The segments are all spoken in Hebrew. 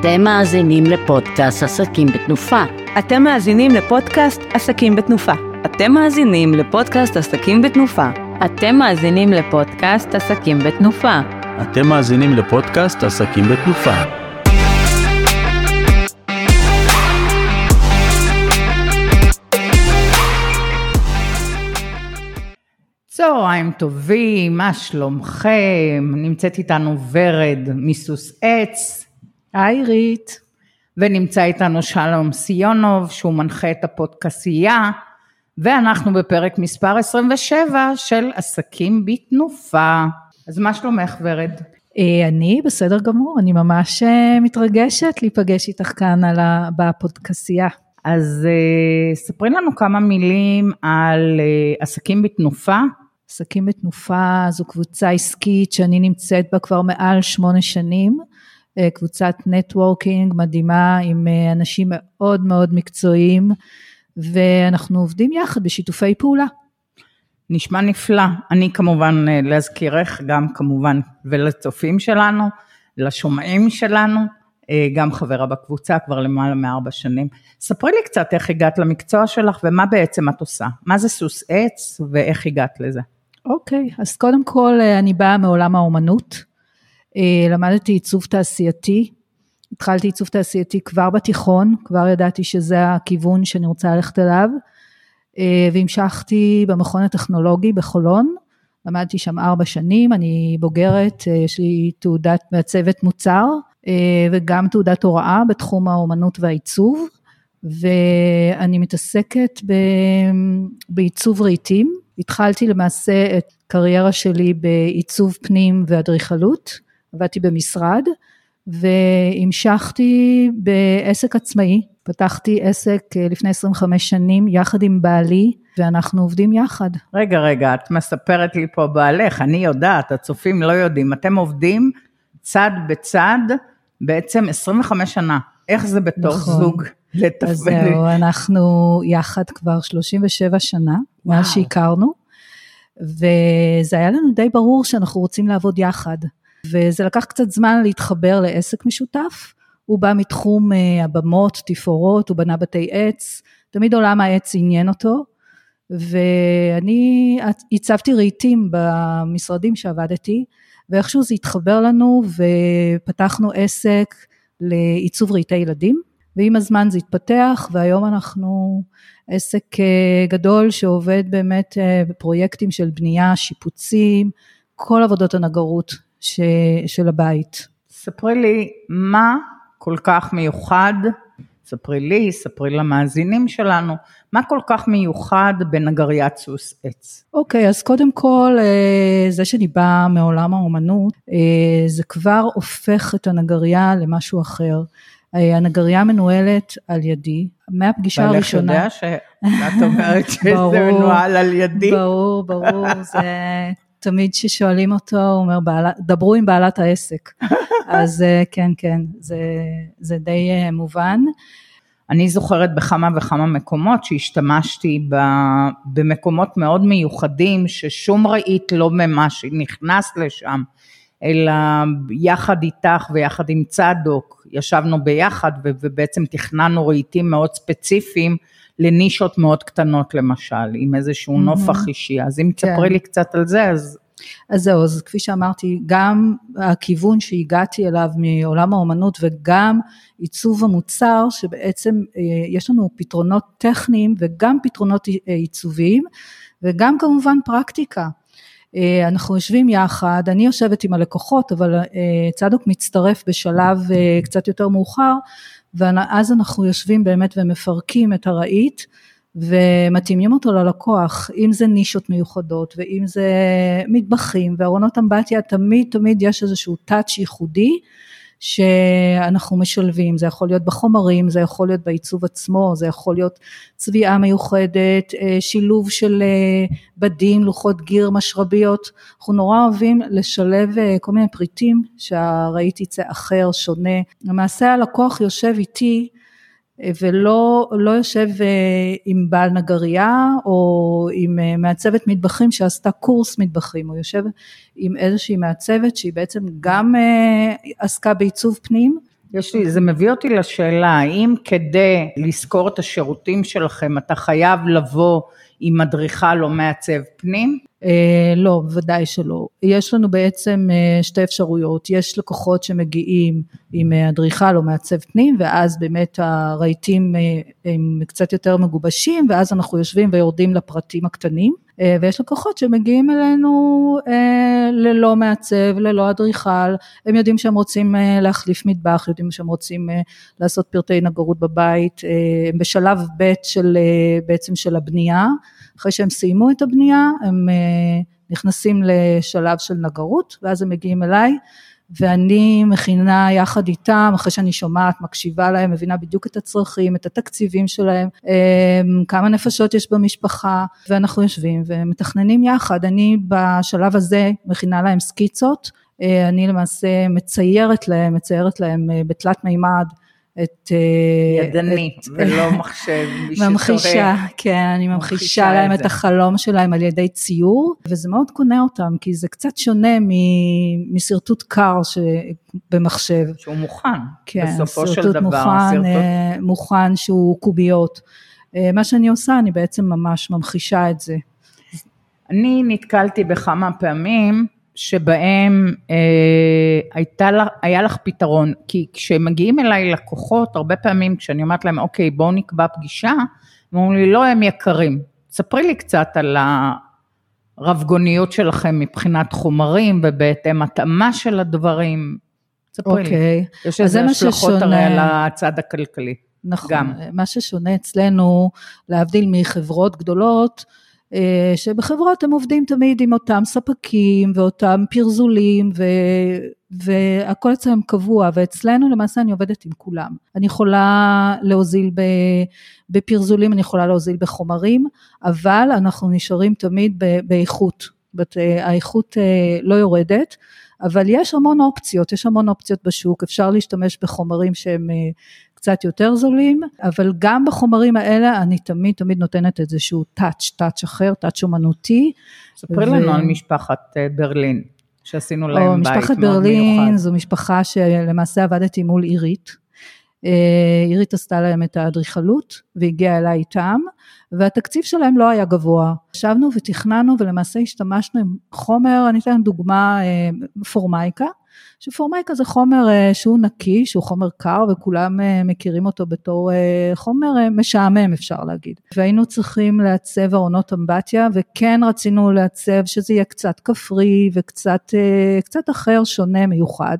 אתם מאזינים לפודקאסט עסקים בתנופה. אתם מאזינים לפודקאסט עסקים בתנופה. אתם מאזינים לפודקאסט עסקים בתנופה. אתם מאזינים לפודקאסט עסקים בתנופה. אתם מאזינים לפודקאסט עסקים בתנופה. צהריים טובים, מה שלומכם? נמצאת איתנו ורד מסוס עץ. היי רית. ונמצא איתנו שלום סיונוב, שהוא מנחה את הפודקסייה, ואנחנו בפרק מספר 27 של עסקים בתנופה. אז מה שלומך ורד? אה, אני בסדר גמור, אני ממש אה, מתרגשת להיפגש איתך כאן ה... בפודקסייה. אז אה, ספרי לנו כמה מילים על עסקים בתנופה. עסקים בתנופה זו קבוצה עסקית שאני נמצאת בה כבר מעל שמונה שנים. קבוצת נטוורקינג מדהימה עם אנשים מאוד מאוד מקצועיים ואנחנו עובדים יחד בשיתופי פעולה. נשמע נפלא. אני כמובן להזכירך גם כמובן ולצופים שלנו, לשומעים שלנו, גם חברה בקבוצה כבר למעלה מארבע שנים. ספרי לי קצת איך הגעת למקצוע שלך ומה בעצם את עושה. מה זה סוס עץ ואיך הגעת לזה? אוקיי, okay, אז קודם כל אני באה מעולם האומנות. למדתי עיצוב תעשייתי, התחלתי עיצוב תעשייתי כבר בתיכון, כבר ידעתי שזה הכיוון שאני רוצה ללכת אליו, והמשכתי במכון הטכנולוגי בחולון, למדתי שם ארבע שנים, אני בוגרת, יש לי תעודת מעצבת מוצר, וגם תעודת הוראה בתחום האומנות והעיצוב, ואני מתעסקת בעיצוב רהיטים, התחלתי למעשה את קריירה שלי בעיצוב פנים ואדריכלות, עבדתי במשרד והמשכתי בעסק עצמאי, פתחתי עסק לפני 25 שנים יחד עם בעלי ואנחנו עובדים יחד. רגע, רגע, את מספרת לי פה בעלך, אני יודעת, הצופים לא יודעים, אתם עובדים צד בצד בעצם 25 שנה, איך זה בתור נכון. זוג? אז זהו, אנחנו יחד כבר 37 שנה, מאז שהכרנו, וזה היה לנו די ברור שאנחנו רוצים לעבוד יחד. וזה לקח קצת זמן להתחבר לעסק משותף. הוא בא מתחום הבמות, תפאורות, הוא בנה בתי עץ, תמיד עולם העץ עניין אותו, ואני הצבתי רהיטים במשרדים שעבדתי, ואיכשהו זה התחבר לנו ופתחנו עסק לעיצוב רהיטי ילדים, ועם הזמן זה התפתח, והיום אנחנו עסק גדול שעובד באמת בפרויקטים של בנייה, שיפוצים, כל עבודות הנגרות ש, של הבית. ספרי לי מה כל כך מיוחד, ספרי לי, ספרי למאזינים שלנו, מה כל כך מיוחד בנגריית סוס עץ? אוקיי, okay, אז קודם כל, זה שאני באה מעולם האומנות, זה כבר הופך את הנגריה למשהו אחר. הנגריה מנוהלת על ידי, מהפגישה הראשונה. בעלך יודע שאת אומרת שזה מנוהל על ידי? ברור, ברור, זה תמיד כששואלים אותו, הוא אומר, דברו עם בעלת העסק. אז כן, כן, זה, זה די מובן. אני זוכרת בכמה וכמה מקומות שהשתמשתי במקומות מאוד מיוחדים, ששום רהיט לא ממש נכנס לשם, אלא יחד איתך ויחד עם צדוק, ישבנו ביחד ובעצם תכננו רהיטים מאוד ספציפיים לנישות מאוד קטנות למשל, עם איזשהו mm-hmm. נופח אישי, אז אם תספרי כן. לי קצת על זה, אז... אז זהו, אז כפי שאמרתי, גם הכיוון שהגעתי אליו מעולם האומנות וגם עיצוב המוצר, שבעצם יש לנו פתרונות טכניים וגם פתרונות עיצוביים, וגם כמובן פרקטיקה. אנחנו יושבים יחד, אני יושבת עם הלקוחות, אבל צדוק מצטרף בשלב קצת יותר מאוחר, ואז אנחנו יושבים באמת ומפרקים את הרהיט ומתאימים אותו ללקוח, אם זה נישות מיוחדות ואם זה מטבחים וארונות אמבטיה, תמיד תמיד יש איזשהו טאץ' ייחודי שאנחנו משלבים, זה יכול להיות בחומרים, זה יכול להיות בעיצוב עצמו, זה יכול להיות צביעה מיוחדת, שילוב של בדים, לוחות גיר, משרביות, אנחנו נורא אוהבים לשלב כל מיני פריטים שהרהיט יצא אחר, שונה, למעשה הלקוח יושב איתי ולא לא יושב עם בעל נגרייה או עם מעצבת מטבחים שעשתה קורס מטבחים, הוא יושב עם איזושהי מעצבת שהיא בעצם גם עסקה בעיצוב פנים יש לי, זה מביא אותי לשאלה, האם כדי לשכור את השירותים שלכם, אתה חייב לבוא עם אדריכל או מעצב פנים? אה, לא, בוודאי שלא. יש לנו בעצם אה, שתי אפשרויות, יש לקוחות שמגיעים עם אה, אדריכל או מעצב פנים, ואז באמת הרהיטים הם קצת יותר מגובשים, ואז אנחנו יושבים ויורדים לפרטים הקטנים. ויש לקוחות שמגיעים אלינו ללא מעצב, ללא אדריכל, הם יודעים שהם רוצים להחליף מטבח, יודעים שהם רוצים לעשות פרטי נגרות בבית, הם בשלב ב' של בעצם של הבנייה, אחרי שהם סיימו את הבנייה, הם אה, נכנסים לשלב של נגרות, ואז הם מגיעים אליי, ואני מכינה יחד איתם, אחרי שאני שומעת, מקשיבה להם, מבינה בדיוק את הצרכים, את התקציבים שלהם, אה, כמה נפשות יש במשפחה, ואנחנו יושבים ומתכננים יחד. אני בשלב הזה מכינה להם סקיצות, אה, אני למעשה מציירת להם, מציירת להם בתלת מימד את... אה, ידנית את, ולא מחשב. ממחישה, כן, אני ממחישה להם את, את החלום שלהם על ידי ציור, וזה מאוד קונה אותם, כי זה קצת שונה משרטוט קר במחשב. שהוא מוכן, כן, בסופו של דבר. מוכן, שרטוט... אה, מוכן שהוא קוביות. אה, מה שאני עושה, אני בעצם ממש ממחישה את זה. אני נתקלתי בכמה פעמים, שבהם אה, הייתה, היה לך פתרון, כי כשמגיעים אליי לקוחות, הרבה פעמים כשאני אומרת להם, אוקיי, בואו נקבע פגישה, הם אומרים לי, לא, הם יקרים. ספרי לי קצת על הרבגוניות שלכם מבחינת חומרים ובהתאם התאמה של הדברים. ספרי אוקיי. לי. יש איזה השלכות הרי על הצד הכלכלי. נכון. גם. מה ששונה אצלנו, להבדיל מחברות גדולות, שבחברות הם עובדים תמיד עם אותם ספקים ואותם פרזולים ו... והכל אצלם קבוע ואצלנו למעשה אני עובדת עם כולם. אני יכולה להוזיל בפרזולים, אני יכולה להוזיל בחומרים, אבל אנחנו נשארים תמיד באיכות. אה, האיכות אה, לא יורדת, אבל יש המון אופציות, יש המון אופציות בשוק, אפשר להשתמש בחומרים שהם קצת יותר זולים, אבל גם בחומרים האלה אני תמיד תמיד נותנת איזשהו טאץ', טאץ' אחר, טאץ' אומנותי. ספרי ו... לנו על משפחת אה, ברלין, שעשינו להם בית מאוד מיוחד. משפחת ברלין זו משפחה שלמעשה עבדתי מול עירית. אה, עירית עשתה להם את האדריכלות והגיעה אליי איתם, והתקציב שלהם לא היה גבוה. ישבנו ותכננו ולמעשה השתמשנו עם חומר, אני אתן דוגמה, אה, פורמייקה. שפורמייקה זה חומר אה, שהוא נקי, שהוא חומר קר וכולם אה, מכירים אותו בתור אה, חומר משעמם אפשר להגיד. והיינו צריכים לעצב ארונות אמבטיה וכן רצינו לעצב שזה יהיה קצת כפרי וקצת קצת אחר, שונה, מיוחד.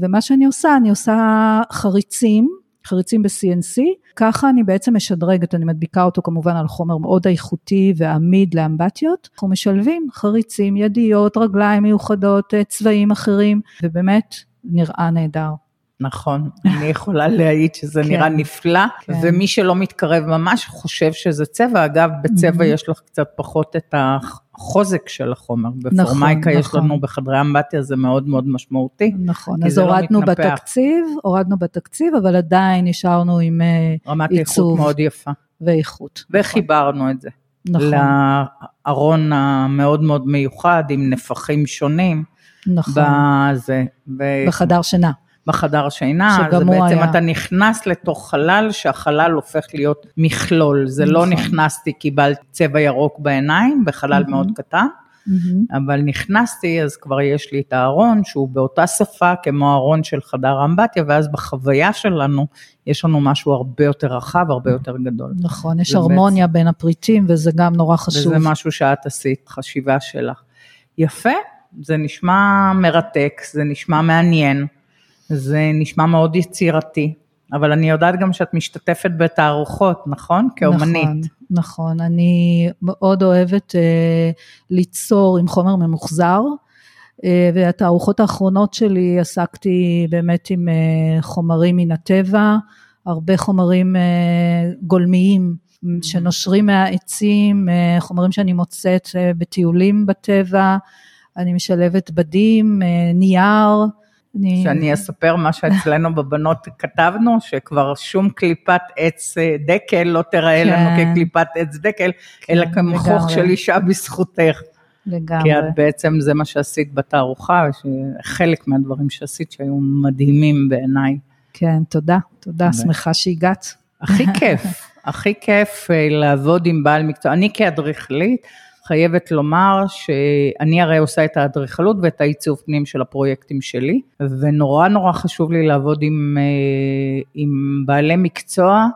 ומה שאני עושה, אני עושה חריצים, חריצים ב-CNC, ככה אני בעצם משדרגת, אני מדביקה אותו כמובן על חומר מאוד איכותי ועמיד לאמבטיות, אנחנו משלבים חריצים, ידיות, רגליים מיוחדות, אה, צבעים אחרים, ובאמת נראה נהדר. נכון, אני יכולה להעיד שזה כן, נראה נפלא, כן. ומי שלא מתקרב ממש חושב שזה צבע, אגב, בצבע יש לך קצת פחות את החוזק של החומר, בפורמייקה נכון, יש נכון. לנו בחדרי אמבטיה, זה מאוד מאוד משמעותי. נכון, אז לא הורדנו לא בתקציב, הורדנו בתקציב, אבל עדיין נשארנו עם אה, רמת עיצוב. רמת איכות מאוד יפה. ואיכות. וחיברנו נכון. את זה. נכון. לארון המאוד מאוד מיוחד, עם נפחים שונים. נכון. בזה. בחדר שינה. בחדר שינה, אז בעצם היה. אתה נכנס לתוך חלל, שהחלל הופך להיות מכלול, זה לא נכון. לא נכנסתי, קיבלתי צבע ירוק בעיניים, בחלל mm-hmm. מאוד קטן, mm-hmm. אבל נכנסתי, אז כבר יש לי את הארון, שהוא באותה שפה כמו הארון של חדר אמבטיה, ואז בחוויה שלנו, יש לנו משהו הרבה יותר רחב, הרבה יותר גדול. נכון, יש הרמוניה בעצם... בין הפריטים, וזה גם נורא חשוב. וזה משהו שאת עשית, חשיבה שלך. יפה, זה נשמע מרתק, זה נשמע מעניין. זה נשמע מאוד יצירתי, אבל אני יודעת גם שאת משתתפת בתערוכות, נכון? כאומנית. נכון, נכון. אני מאוד אוהבת אה, ליצור עם חומר ממוחזר, אה, והתערוכות האחרונות שלי עסקתי באמת עם אה, חומרים מן הטבע, הרבה חומרים אה, גולמיים שנושרים מהעצים, אה, חומרים שאני מוצאת אה, בטיולים בטבע, אני משלבת בדים, אה, נייר, אני... שאני אספר מה שאצלנו בבנות כתבנו, שכבר שום קליפת עץ אה, דקל לא תיראה כן. לנו כקליפת עץ דקל, כן, אלא כמחוך של אישה בזכותך. לגמרי. כי את בעצם זה מה שעשית בתערוכה, חלק מהדברים שעשית שהיו מדהימים בעיניי. כן, תודה, תודה, שמחה שהגעת. הכי כיף, הכי כיף אה, לעבוד עם בעל מקצוע. אני כאדריכלית חייבת לומר שאני הרי עושה את האדריכלות ואת העיצוב פנים של הפרויקטים שלי, ונורא נורא חשוב לי לעבוד עם, אה, עם בעלי מקצוע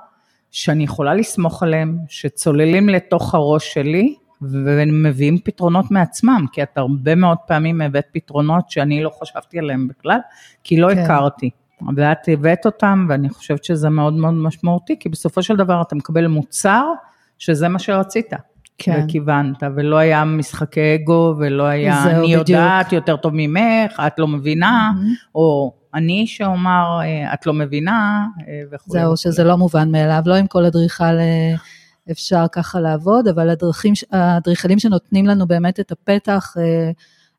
שאני יכולה לסמוך עליהם, שצוללים לתוך הראש שלי ומביאים פתרונות מעצמם, כי את הרבה מאוד פעמים הבאת פתרונות שאני לא חשבתי עליהם בכלל, כי לא כן. הכרתי. ואת הבאת אותם, ואני חושבת שזה מאוד מאוד משמעותי, כי בסופו של דבר אתה מקבל מוצר שזה מה שרצית. כן. וכיוונת, ולא היה משחקי אגו, ולא היה אני בדיוק. יודעת יותר טוב ממך, את לא מבינה, mm-hmm. או אני שאומר, אה, את לא מבינה, אה, וכו'. זהו, שזה לא מובן מאליו, לא עם כל אדריכל אה, אפשר ככה לעבוד, אבל האדריכלים שנותנים לנו באמת את הפתח,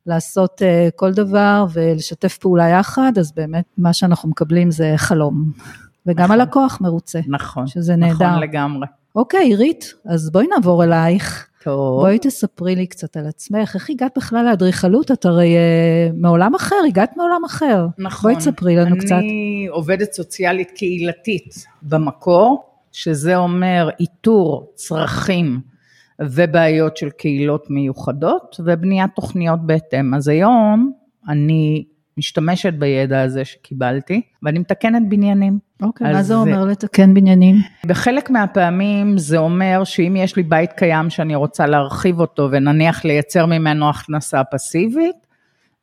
לעשות כל דבר ולשתף פעולה יחד, אז באמת מה שאנחנו מקבלים זה חלום. וגם נכון. הלקוח מרוצה. נכון, שזה נהדר. נכון לגמרי. אוקיי, עירית, אז בואי נעבור אלייך. טוב. בואי תספרי לי קצת על עצמך, איך הגעת בכלל לאדריכלות? את הרי uh, מעולם אחר, הגעת מעולם אחר. נכון. בואי תספרי לנו אני קצת. אני עובדת סוציאלית קהילתית במקור, שזה אומר איתור צרכים ובעיות של קהילות מיוחדות ובניית תוכניות בהתאם. אז היום אני משתמשת בידע הזה שקיבלתי, ואני מתקנת בניינים. אוקיי, מה זה אומר לתקן בניינים? בחלק מהפעמים זה אומר שאם יש לי בית קיים שאני רוצה להרחיב אותו ונניח לייצר ממנו הכנסה פסיבית,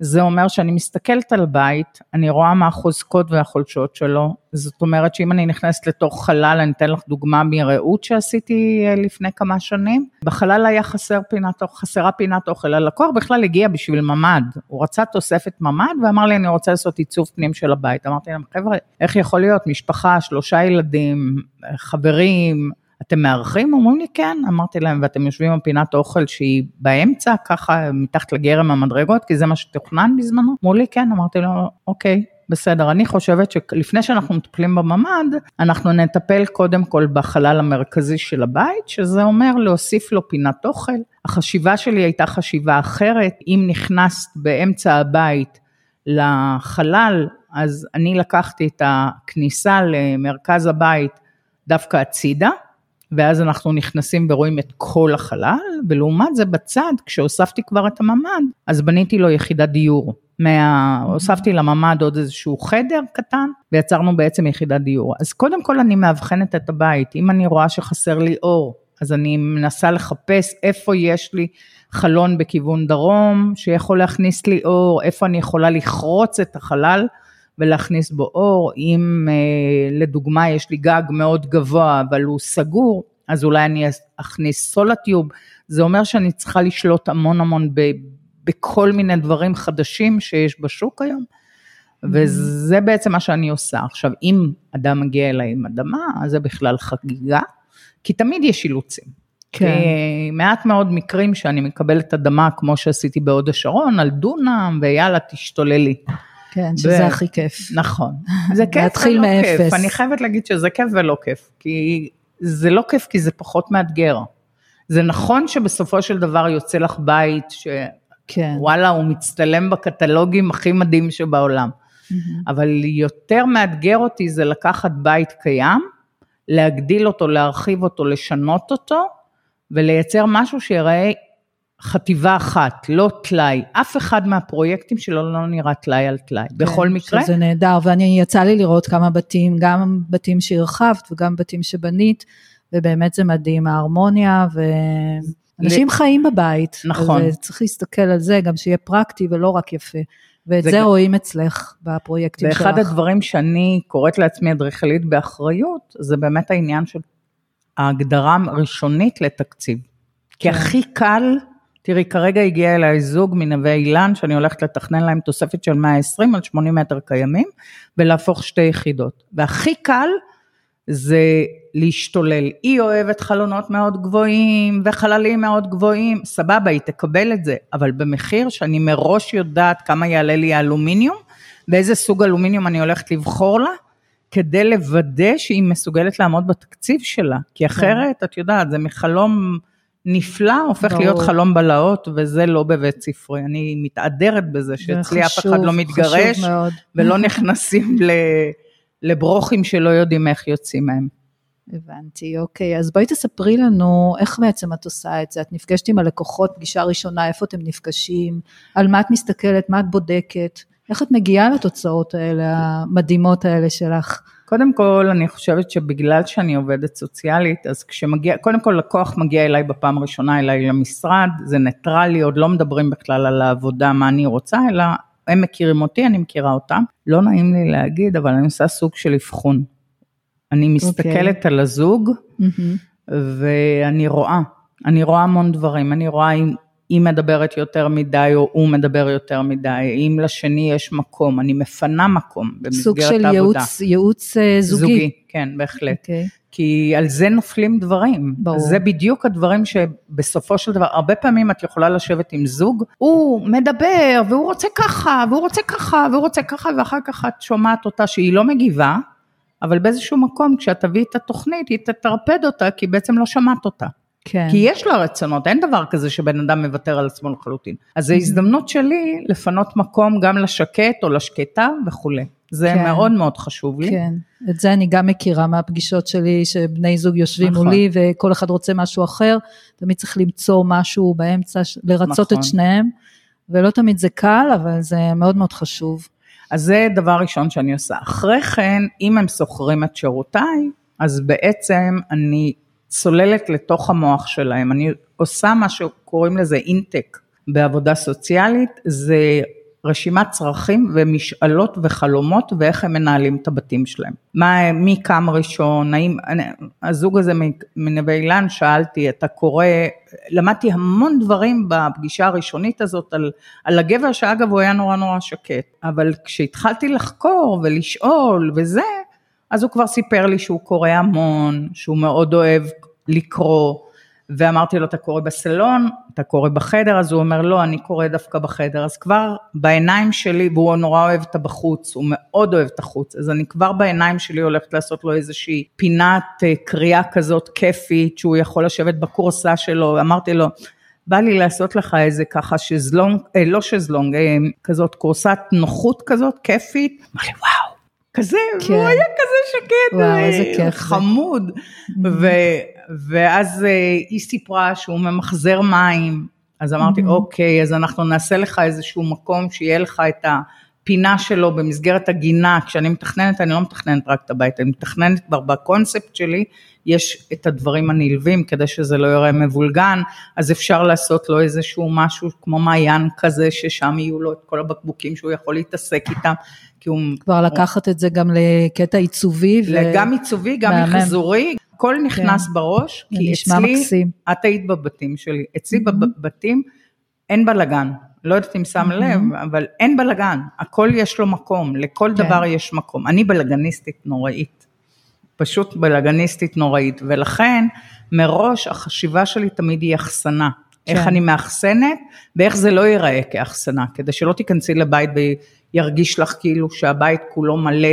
זה אומר שאני מסתכלת על בית, אני רואה מה החוזקות והחולשות שלו, זאת אומרת שאם אני נכנסת לתוך חלל, אני אתן לך דוגמה מרעות שעשיתי אה, לפני כמה שנים, בחלל היה חסר פינת, חסרה פינת אוכל, הלקוח בכלל הגיע בשביל ממ"ד, הוא רצה תוספת ממ"ד ואמר לי אני רוצה לעשות עיצוב פנים של הבית, אמרתי להם חבר'ה, איך יכול להיות, משפחה, שלושה ילדים, חברים, אתם מארחים? אמרו לי, כן. אמרתי להם, ואתם יושבים על פינת אוכל שהיא באמצע, ככה מתחת לגרם המדרגות, כי זה מה שתוכנן בזמנו? אמרו לי, כן. אמרתי לו, אוקיי, בסדר. אני חושבת שלפני שאנחנו מטפלים בממ"ד, אנחנו נטפל קודם כל בחלל המרכזי של הבית, שזה אומר להוסיף לו פינת אוכל. החשיבה שלי הייתה חשיבה אחרת. אם נכנסת באמצע הבית לחלל, אז אני לקחתי את הכניסה למרכז הבית דווקא הצידה, ואז אנחנו נכנסים ורואים את כל החלל, ולעומת זה בצד, כשהוספתי כבר את הממ"ד, אז בניתי לו יחידת דיור. מה... הוספתי לממ"ד עוד איזשהו חדר קטן, ויצרנו בעצם יחידת דיור. אז קודם כל אני מאבחנת את הבית, אם אני רואה שחסר לי אור, אז אני מנסה לחפש איפה יש לי חלון בכיוון דרום, שיכול להכניס לי אור, איפה אני יכולה לחרוץ את החלל. ולהכניס בו אור, אם אה, לדוגמה יש לי גג מאוד גבוה אבל הוא סגור, אז אולי אני אכניס סולטיוב, זה אומר שאני צריכה לשלוט המון המון ב, בכל מיני דברים חדשים שיש בשוק היום, וזה בעצם מה שאני עושה. עכשיו, אם אדם מגיע אליי עם אדמה, אז זה בכלל חגיגה, כי תמיד יש אילוצים. כן. מעט מאוד מקרים שאני מקבלת אדמה, כמו שעשיתי בהוד השרון, על דונם, ויאללה, תשתוללי. כן, שזה ו... הכי כיף. נכון. זה כיף ולא מאפס. כיף. אני חייבת להגיד שזה כיף ולא כיף, כי זה לא כיף כי זה פחות מאתגר. זה נכון שבסופו של דבר יוצא לך בית שוואלה, כן. הוא מצטלם בקטלוגים הכי מדהים שבעולם. Mm-hmm. אבל יותר מאתגר אותי זה לקחת בית קיים, להגדיל אותו, להרחיב אותו, לשנות אותו, ולייצר משהו שיראה חטיבה אחת, לא טלאי. אף אחד מהפרויקטים שלו לא נראה טלאי על טלאי. כן, בכל מקרה. שזה נהדר, ואני יצא לי לראות כמה בתים, גם בתים שהרחבת וגם בתים שבנית, ובאמת זה מדהים, ההרמוניה, ואנשים ל... חיים בבית. נכון. אז צריך להסתכל על זה, גם שיהיה פרקטי ולא רק יפה. ואת זה, זה רואים אצלך בפרויקטים שלך. ואחד הדברים שאני קוראת לעצמי אדריכלית באחריות, זה באמת העניין של ההגדרה הראשונית לתקציב. כי כן. הכי קל תראי, כרגע הגיע אליי זוג מנווה אילן, שאני הולכת לתכנן להם תוספת של 120 על 80 מטר קיימים, ולהפוך שתי יחידות. והכי קל זה להשתולל. היא אוהבת חלונות מאוד גבוהים וחללים מאוד גבוהים, סבבה, היא תקבל את זה, אבל במחיר שאני מראש יודעת כמה יעלה לי האלומיניום, ואיזה סוג אלומיניום אני הולכת לבחור לה, כדי לוודא שהיא מסוגלת לעמוד בתקציב שלה, כי אחרת, את יודעת, זה מחלום... נפלא הופך ברור. להיות חלום בלהות, וזה לא בבית ספרי. אני מתהדרת בזה זה שאצלי אף אחד לא מתגרש. ולא נכנסים לברוכים שלא יודעים איך יוצאים מהם. הבנתי, אוקיי. אז בואי תספרי לנו איך בעצם את עושה את זה. את נפגשת עם הלקוחות, פגישה ראשונה, איפה אתם נפגשים, על מה את מסתכלת, מה את בודקת, איך את מגיעה לתוצאות האלה, המדהימות האלה שלך. קודם כל, אני חושבת שבגלל שאני עובדת סוציאלית, אז כשמגיע, קודם כל לקוח מגיע אליי בפעם הראשונה אליי למשרד, זה ניטרלי, עוד לא מדברים בכלל על העבודה, מה אני רוצה, אלא הם מכירים אותי, אני מכירה אותם. לא נעים לי להגיד, אבל אני עושה סוג של אבחון. אני מסתכלת okay. על הזוג, ואני רואה, אני רואה המון דברים, אני רואה אם היא מדברת יותר מדי או הוא מדבר יותר מדי, אם לשני יש מקום, אני מפנה מקום במסגרת סוג של העבודה. ייעוץ, ייעוץ אה, זוגי. זוגי, כן, בהחלט. אוקיי. כי על זה נופלים דברים. ברור. זה בדיוק הדברים שבסופו של דבר, הרבה פעמים את יכולה לשבת עם זוג, הוא מדבר, והוא רוצה ככה, והוא רוצה ככה, והוא רוצה ככה, ואחר כך את שומעת אותה שהיא לא מגיבה, אבל באיזשהו מקום, כשאת תביאי את התוכנית, היא תטרפד אותה, כי בעצם לא שמעת אותה. כן. כי יש לה רצונות, אין דבר כזה שבן אדם מוותר על עצמו לחלוטין. אז זו הזדמנות שלי לפנות מקום גם לשקט או לשקטה וכולי. זה כן. מאוד מאוד חשוב לי. כן, את זה אני גם מכירה מהפגישות שלי, שבני זוג יושבים נכון. מולי וכל אחד רוצה משהו אחר, תמיד צריך למצוא משהו באמצע, לרצות נכון. את שניהם, ולא תמיד זה קל, אבל זה מאוד מאוד חשוב. אז זה דבר ראשון שאני עושה. אחרי כן, אם הם שוכרים את שירותיי, אז בעצם אני צוללת לתוך המוח שלהם. אני עושה מה שקוראים לזה אינטק בעבודה סוציאלית, זה רשימת צרכים ומשאלות וחלומות ואיך הם מנהלים את הבתים שלהם. מה, מי קם ראשון, האם, אני- הזוג הזה מנווה אילן, שאלתי, אתה קורא, למדתי המון דברים בפגישה הראשונית הזאת על, על הגבר, שאגב הוא היה נורא נורא שקט, אבל כשהתחלתי לחקור ולשאול וזה, אז הוא כבר סיפר לי שהוא קורא המון, שהוא מאוד אוהב לקרוא, ואמרתי לו, אתה קורא בסלון, אתה קורא בחדר, אז הוא אומר, לא, אני קורא דווקא בחדר, אז כבר בעיניים שלי, והוא נורא אוהב את הבחוץ, הוא מאוד אוהב את החוץ, אז אני כבר בעיניים שלי הולכת לעשות לו איזושהי פינת אה, קריאה כזאת כיפית, שהוא יכול לשבת בקורסה שלו, אמרתי לו, בא לי לעשות לך איזה ככה שזלונג, אה, לא שזלונג, אה, כזאת קורסת נוחות כזאת, כיפית, אמר לי, וואו. כזה, כן. והוא היה כזה שקט, וואו, אה, איזה כיף. חמוד. ו, ואז אה, היא סיפרה שהוא ממחזר מים, אז אמרתי, אוקיי, אז אנחנו נעשה לך איזשהו מקום שיהיה לך את הפינה שלו במסגרת הגינה, כשאני מתכננת, אני לא מתכננת רק את הבית, אני מתכננת כבר בקונספט שלי, יש את הדברים הנלווים כדי שזה לא יראה מבולגן, אז אפשר לעשות לו איזשהו משהו כמו מעיין כזה, ששם יהיו לו את כל הבקבוקים שהוא יכול להתעסק איתם, כי הוא... כבר לקחת את זה גם לקטע עיצובי. ו- גם עיצובי, גם. מחזורי, הכל נכנס בראש, זה כי אצלי, מקסים. את היית בבתים שלי, אצלי בבתים אין בלאגן, לא יודעת אם שם לב, אבל אין בלאגן, הכל יש לו מקום, לכל כן. דבר יש מקום. אני בלאגניסטית נוראית, פשוט בלאגניסטית נוראית, ולכן מראש החשיבה שלי תמיד היא אחסנה. איך כן. אני מאחסנת, ואיך זה לא ייראה כאחסנה, כדי שלא תיכנסי לבית וירגיש לך כאילו שהבית כולו מלא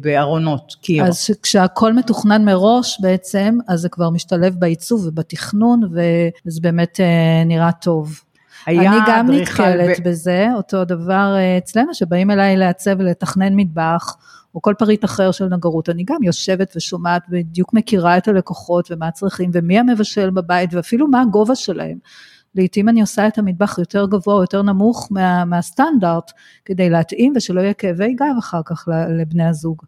בארונות, קיר. אז ש- כשהכל מתוכנן מראש בעצם, אז זה כבר משתלב בעיצוב ובתכנון, ו- וזה באמת אה, נראה טוב. היה אני גם נתקלת ב- בזה, אותו דבר אה, אצלנו, שבאים אליי לעצב ולתכנן מטבח, או כל פריט אחר של נגרות, אני גם יושבת ושומעת, בדיוק מכירה את הלקוחות ומה הצרכים, ומי המבשל בבית, ואפילו מה הגובה שלהם. לעתים אני עושה את המטבח יותר גבוה או יותר נמוך מה, מהסטנדרט, כדי להתאים ושלא יהיה כאבי גב אחר כך לבני הזוג.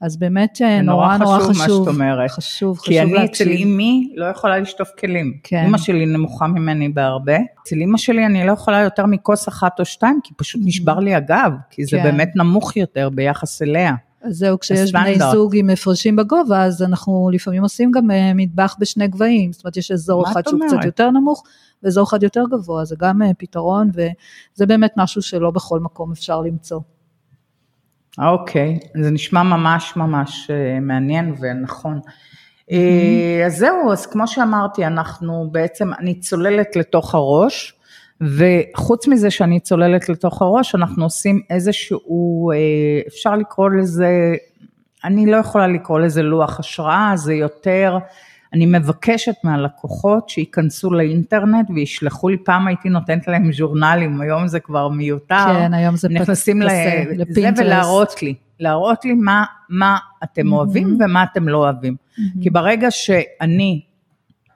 אז באמת אה, זה נורא נורא חשוב. מה שאת אומרת. חשוב, כי חשוב אני אצל להקשיב. אמי לא יכולה לשטוף כלים. כן. אמא שלי נמוכה ממני בהרבה. אצל אמא שלי אני לא יכולה יותר מכוס אחת או שתיים, כי פשוט נשבר לי הגב, כי זה כן. באמת נמוך יותר ביחס אליה. אז זהו, כשיש בני. זוג עם הפרשים בגובה, אז אנחנו לפעמים עושים גם אה, מטבח בשני גבהים, זאת אומרת יש אזור אחד שהוא קצת? יותר נמוך, ואזור אחד יותר גבוה, זה גם אה, פתרון, וזה באמת משהו שלא בכל מקום אפשר למצוא. אוקיי, זה נשמע ממש ממש אה, מעניין ונכון. אז זהו, אז כמו שאמרתי, אנחנו בעצם, אני צוללת לתוך הראש, וחוץ מזה שאני צוללת לתוך הראש, אנחנו עושים איזשהו, אה, אפשר לקרוא לזה, אני לא יכולה לקרוא לזה לוח השראה, זה יותר, אני מבקשת מהלקוחות שייכנסו לאינטרנט וישלחו לי, פעם הייתי נותנת להם ז'ורנלים, היום זה כבר מיותר. כן, היום זה נכנסים פסה, לזה לפינטרסט. ולהראות לי, להראות לי מה, מה אתם אוהבים ומה אתם לא אוהבים. כי ברגע שאני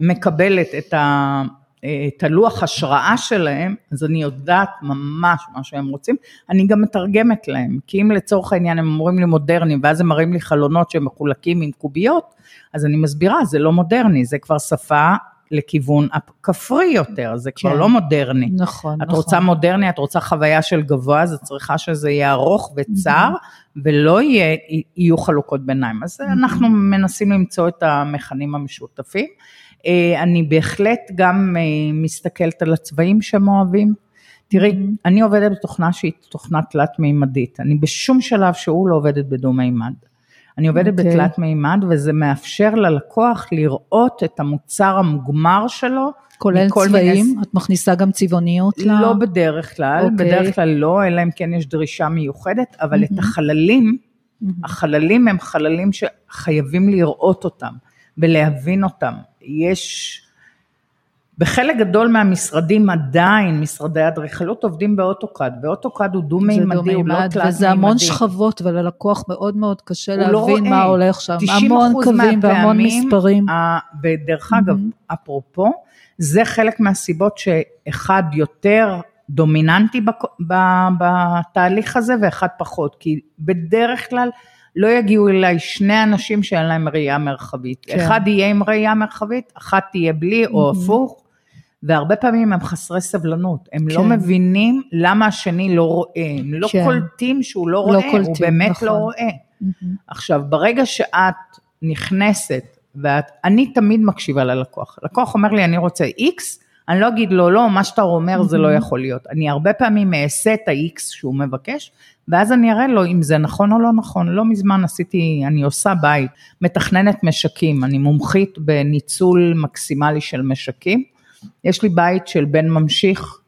מקבלת את, ה, את הלוח השראה שלהם, אז אני יודעת ממש מה שהם רוצים, אני גם מתרגמת להם, כי אם לצורך העניין הם אומרים לי מודרני, ואז הם מראים לי חלונות שהם מחולקים עם קוביות, אז אני מסבירה, זה לא מודרני, זה כבר שפה לכיוון הכפרי יותר, זה כבר כן. לא מודרני. נכון, את נכון. רוצה מודרני, את רוצה חוויה של גבוה, אז את צריכה שזה יהיה ארוך וצר, ולא יהיה, יהיו חלוקות ביניים. אז אנחנו מנסים למצוא את המכנים המשותפים. אה, אני בהחלט גם אה, מסתכלת על הצבעים שהם אוהבים. תראי, אני עובדת בתוכנה שהיא תוכנה תלת-מימדית. אני בשום שלב שהוא לא עובדת בדו-מימד. אני עובדת אוקיי. בתלת מימד וזה מאפשר ללקוח לראות את המוצר המוגמר שלו. כולל מכל מיני צבעים? את מכניסה גם צבעוניות? ל- לא בדרך כלל, אוקיי. בדרך כלל לא, אלא אם כן יש דרישה מיוחדת, אבל את החללים, החללים הם חללים שחייבים לראות אותם ולהבין אותם. יש, בחלק גדול מהמשרדים עדיין, משרדי האדריכלות עובדים באוטוקאד, ואוטוקאד הוא דו-מימדי, הוא לא תלת-מימדי. וזה המון שכבות, וללקוח מאוד מאוד קשה לא להבין רואה. מה הולך שם. 90% המון קווים והמון מספרים. ה- ודרך אגב, אפרופו, זה חלק מהסיבות שאחד יותר דומיננטי בק- בתהליך הזה ואחד פחות, כי בדרך כלל לא יגיעו אליי שני אנשים שאין להם ראייה מרחבית. כן. אחד יהיה עם ראייה מרחבית, אחת תהיה בלי או הפוך. והרבה פעמים הם חסרי סבלנות, הם לא כן. מבינים למה השני לא רואה, הם לא כן. קולטים שהוא לא לא רואה, הוא קולטים, באמת נכון. לא רואה. עכשיו, ברגע שאת נכנסת, ואני תמיד מקשיבה ללקוח, לקוח אומר לי, אני רוצה X, אני לא אגיד לו, לא, מה שאתה אומר זה לא יכול להיות. אני הרבה פעמים אעשה את ה-X שהוא מבקש, ואז אני אראה לו אם זה נכון או לא נכון. לא מזמן עשיתי, אני עושה בית, מתכננת משקים, אני מומחית בניצול מקסימלי של משקים. יש לי בית של בן ממשיך,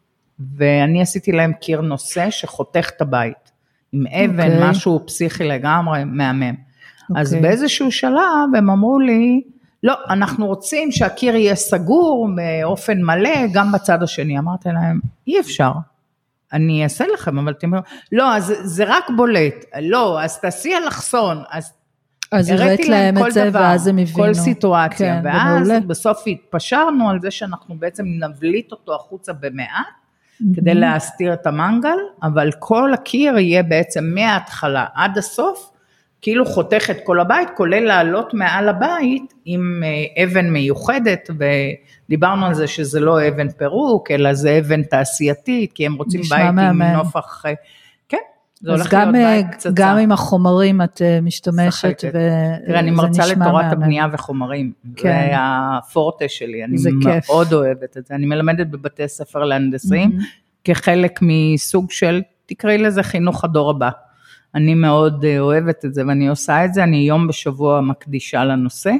ואני עשיתי להם קיר נושא שחותך את הבית. עם אבן, אוקיי. משהו פסיכי לגמרי, מהמם. אז אוקיי. באיזשהו שלב הם אמרו לי, לא, אנחנו רוצים שהקיר יהיה סגור באופן מלא גם בצד השני. אמרתי להם, אי אפשר. אני אעשה לכם, אבל אתם אומרים, לא, אז זה רק בולט. לא, אז תעשי אלכסון. אז אז הראית להם את זה, דבר, ואז הם הבינו. כל סיטואציה, כן, ואז ומעולה. בסוף התפשרנו על זה שאנחנו בעצם נבליט אותו החוצה במעט, כדי להסתיר את המנגל, אבל כל הקיר יהיה בעצם מההתחלה עד הסוף, כאילו חותך את כל הבית, כולל לעלות מעל הבית עם אה, אבן מיוחדת, ודיברנו על זה שזה לא אבן פירוק, אלא זה אבן תעשייתית, כי הם רוצים נשמע בית עם מהמם. נופח, אה, כן, זה אז הולך גם, להיות אה, בית פצצה. גם עם החומרים את משתמשת. וזה תראה, אני מרצה נשמע לתורת מהמם. הבנייה וחומרים. כן. זה הפורטה שלי, אני זה כיף. מאוד אוהבת את זה. אני מלמדת בבתי ספר להנדסאים, כחלק מסוג של, תקראי לזה חינוך הדור הבא. אני מאוד אה, אוהבת את זה ואני עושה את זה, אני יום בשבוע מקדישה לנושא,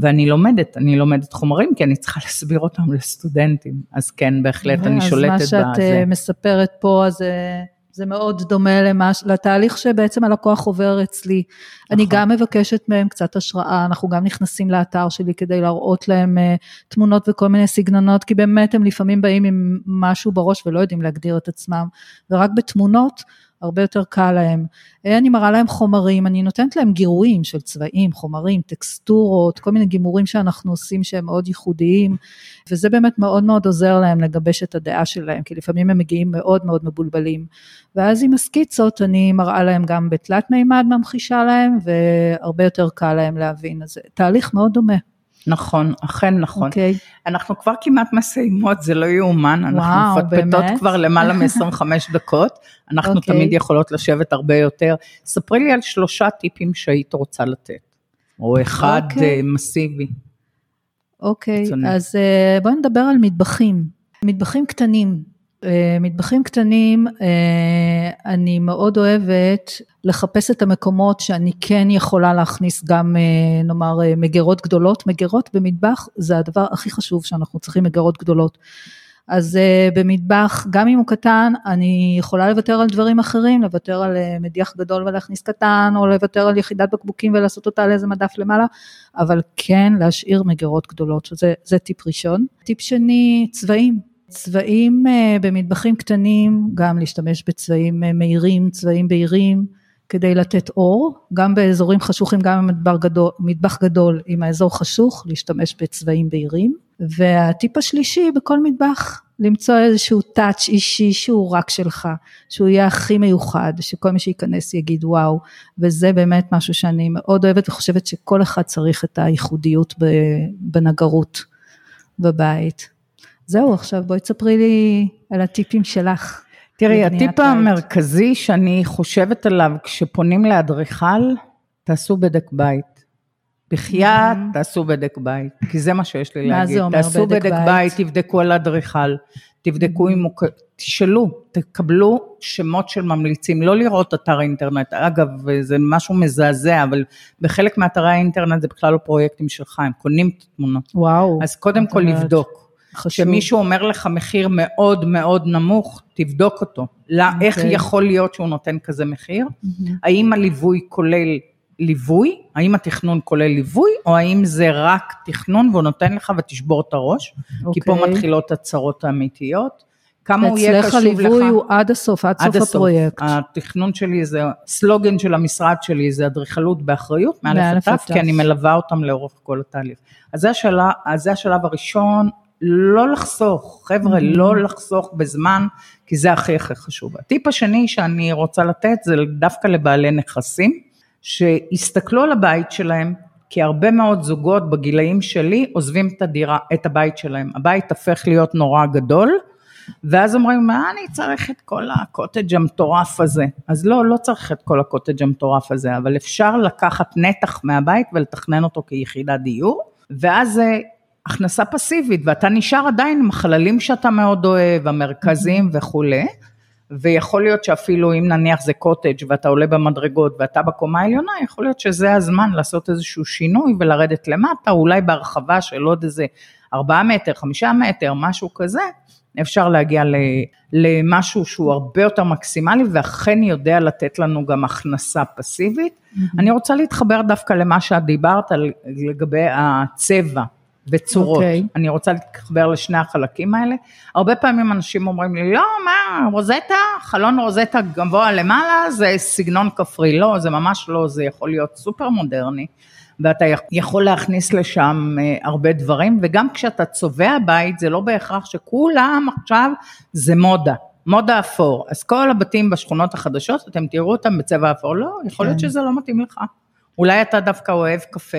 ואני לומדת, אני לומדת חומרים, כי אני צריכה להסביר אותם לסטודנטים. אז כן, בהחלט, אני שולטת אז מה שאת בזה. אה, מספרת פה, אז אה, זה מאוד דומה למש, לתהליך שבעצם הלקוח עובר אצלי. אני נכון. גם מבקשת מהם קצת השראה, אנחנו גם נכנסים לאתר שלי כדי להראות להם תמונות וכל מיני סגנונות, כי באמת הם לפעמים באים עם משהו בראש ולא יודעים להגדיר את עצמם, ורק בתמונות הרבה יותר קל להם. אה, אני מראה להם חומרים, אני נותנת להם גירויים של צבעים, חומרים, טקסטורות, כל מיני גימורים שאנחנו עושים שהם מאוד ייחודיים, וזה באמת מאוד מאוד עוזר להם לגבש את הדעה שלהם, כי לפעמים הם מגיעים מאוד מאוד מבולבלים. ואז עם הסקיצות אני מראה להם גם בתלת מימד ממחישה להם, והרבה יותר קל להם להבין. אז זה תהליך מאוד דומה, נכון, אכן נכון. אוקיי? אנחנו כבר כמעט מסיימות, זה לא יאומן, אנחנו מפטפטות? כבר למעלה מ-25 דקות, אנחנו אוקיי. תמיד יכולות לשבת הרבה יותר. ספרי לי על שלושה טיפים שהיית רוצה לתת, או אחד אוקיי. אה, מסיבי. אוקיי, קיצוני. אז אה, בואי נדבר על מטבחים. מטבחים קטנים. אה, מטבחים קטנים, אה, אני מאוד אוהבת לחפש את המקומות שאני כן יכולה להכניס גם, אה, נאמר, מגירות גדולות. מגירות במטבח זה הדבר הכי חשוב שאנחנו צריכים, מגירות גדולות. אז במטבח, גם אם הוא קטן, אני יכולה לוותר על דברים אחרים, לוותר על מדיח גדול ולהכניס קטן, או לוותר על יחידת בקבוקים ולעשות אותה על איזה מדף למעלה, אבל כן להשאיר מגירות גדולות, שזה זה טיפ ראשון. טיפ שני, צבעים. צבעים uh, במטבחים קטנים, גם להשתמש בצבעים uh, מהירים, צבעים בהירים, כדי לתת אור, גם באזורים חשוכים, גם במטבח גדול, גדול, אם האזור חשוך, להשתמש בצבעים בהירים. והטיפ השלישי, בכל מטבח, למצוא איזשהו טאץ' אישי שהוא רק שלך, שהוא יהיה הכי מיוחד, שכל מי שייכנס יגיד וואו, וזה באמת משהו שאני מאוד אוהבת וחושבת שכל אחד צריך את הייחודיות בנגרות בבית. זהו, עכשיו בואי תספרי לי על הטיפים שלך. תראי, הטיפ המרכזי שאני חושבת עליו כשפונים לאדריכל, תעשו בדק בית. בחייאת. תעשו בדק בית, כי זה מה שיש לי להגיד. מה זה אומר בדק בית? תעשו בדק בית, תבדקו על אדריכל, תבדקו אם הוא... תשאלו, תקבלו שמות של ממליצים, לא לראות אתר אינטרנט. אגב, זה משהו מזעזע, אבל בחלק מאתרי האינטרנט זה בכלל לא פרויקטים שלך, הם קונים את התמונות. וואו. אז קודם כל לבדוק. כשמישהו אומר לך מחיר מאוד מאוד נמוך, תבדוק אותו. לא, okay. איך אוקיי. יכול להיות שהוא נותן כזה מחיר? Mm-hmm. האם הליווי כולל ליווי? האם התכנון כולל ליווי? או האם זה רק תכנון והוא נותן לך ותשבור את הראש? Okay. כי פה אוקיי. מתחילות הצרות האמיתיות. כמה הוא יהיה קשוב לך. אצלך הליווי הוא עד הסוף, עד, עד סוף הפרויקט. התכנון שלי זה, סלוגן של המשרד שלי זה אדריכלות באחריות, מאלף עד כי אני מלווה אותם לאורך כל התהליך. אז זה השלב, אז זה השלב הראשון, לא לחסוך, חבר'ה, mm-hmm. לא לחסוך בזמן, כי זה הכי הכי חשוב. הטיפ השני שאני רוצה לתת זה דווקא לבעלי נכסים, שיסתכלו על הבית שלהם, כי הרבה מאוד זוגות בגילאים שלי עוזבים את הדירה, את הבית שלהם. הבית הופך להיות נורא גדול, ואז אומרים, מה אני צריך את כל הקוטג' המטורף הזה? אז לא, לא צריך את כל הקוטג' המטורף הזה, אבל אפשר לקחת נתח מהבית ולתכנן אותו כיחידת דיור, ואז הכנסה פסיבית, ואתה נשאר עדיין עם החללים שאתה מאוד אוהב, המרכזים וכולי, ויכול להיות שאפילו אם נניח זה קוטג' ואתה עולה במדרגות ואתה בקומה העליונה, יכול להיות שזה הזמן לעשות איזשהו שינוי ולרדת למטה, אולי בהרחבה של עוד איזה ארבעה מטר, חמישה מטר, משהו כזה, אפשר להגיע למשהו שהוא הרבה יותר מקסימלי ואכן יודע לתת לנו גם הכנסה פסיבית. Mm-hmm. אני רוצה להתחבר דווקא למה שאת דיברת על, לגבי הצבע. בצורות. Okay. אוקיי. אני רוצה להתחבר לשני החלקים האלה. הרבה פעמים אנשים אומרים לי, לא, מה, רוזטה, חלון רוזטה גבוה למעלה, זה סגנון כפרי. לא, זה ממש לא, זה יכול להיות סופר מודרני. ואתה יכול להכניס לשם אה, הרבה דברים, וגם כשאתה צובע בית, זה לא בהכרח שכולם עכשיו זה מודה. מודה אפור, אז כל הבתים בשכונות החדשות, אתם תראו אותם בצבע אפור, לא, יכול להיות כן. שזה לא מתאים לך. אולי אתה דווקא אוהב קפה,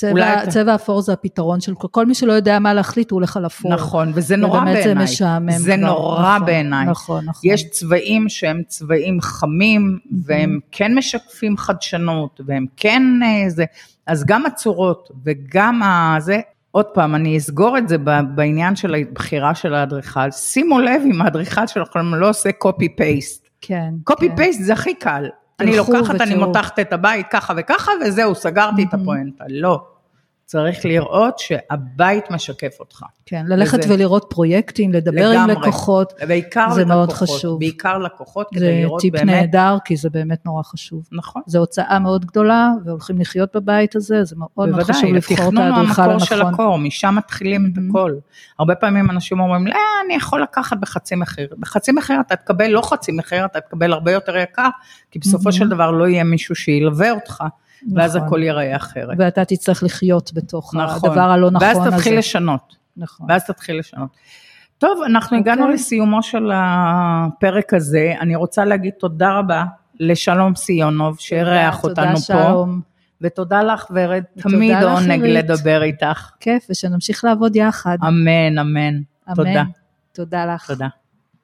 צבע, צבע אפור זה הפתרון של כל מי שלא יודע מה להחליט, הוא הולך על אפור. נכון, וזה נורא בעיניי. ובאמת זה משעמם. זה כבר. נורא נכון, בעיניי. נכון, נכון. יש צבעים שהם צבעים חמים, mm-hmm. והם כן משקפים חדשנות, והם כן אה, זה, אז גם הצורות וגם הזה, עוד פעם, אני אסגור את זה בעניין של הבחירה של האדריכל. שימו לב אם האדריכל שלכם לא עושה קופי פייסט. כן. קופי כן. זה הכי קל. אני לוקחת, אני מותחת את הבית ככה וככה, וזהו, סגרתי את הפואנטה. לא. צריך לראות שהבית משקף אותך. כן, ללכת וזה... ולראות פרויקטים, לדבר לגמרי, עם לקוחות, בעיקר זה לקוחות, מאוד חשוב. בעיקר לקוחות, כדי לראות באמת... זה טיפ נהדר, כי זה באמת נורא חשוב. נכון. זו הוצאה מאוד גדולה, והולכים לחיות בבית הזה, זה מאוד מאוד חשוב לבחור את האדריכל הנכון. התכנון הוא המקור של הקור, משם מתחילים mm-hmm. את הכל. הרבה פעמים אנשים אומרים, לא, אני יכול לקחת בחצי מחיר. בחצי מחיר אתה תקבל לא חצי מחיר, אתה תקבל הרבה יותר יקר, כי בסופו mm-hmm. של דבר לא יהיה מישהו שילווה אותך. נכון. ואז הכל ייראה אחרת. ואתה תצטרך לחיות בתוך נכון. הדבר הלא נכון הזה. ואז תתחיל לשנות. נכון. ואז תתחיל לשנות. טוב, אנחנו okay. הגענו אוקיי. לסיומו של הפרק הזה. אני רוצה להגיד תודה רבה לשלום סיונוב, שאירח אותנו פה. תודה, שלום. ותודה לך, ורד, תמיד עונג לדבר איתך. כיף, ושנמשיך לעבוד יחד. אמן, אמן. אמן. תודה. תודה לך. תודה.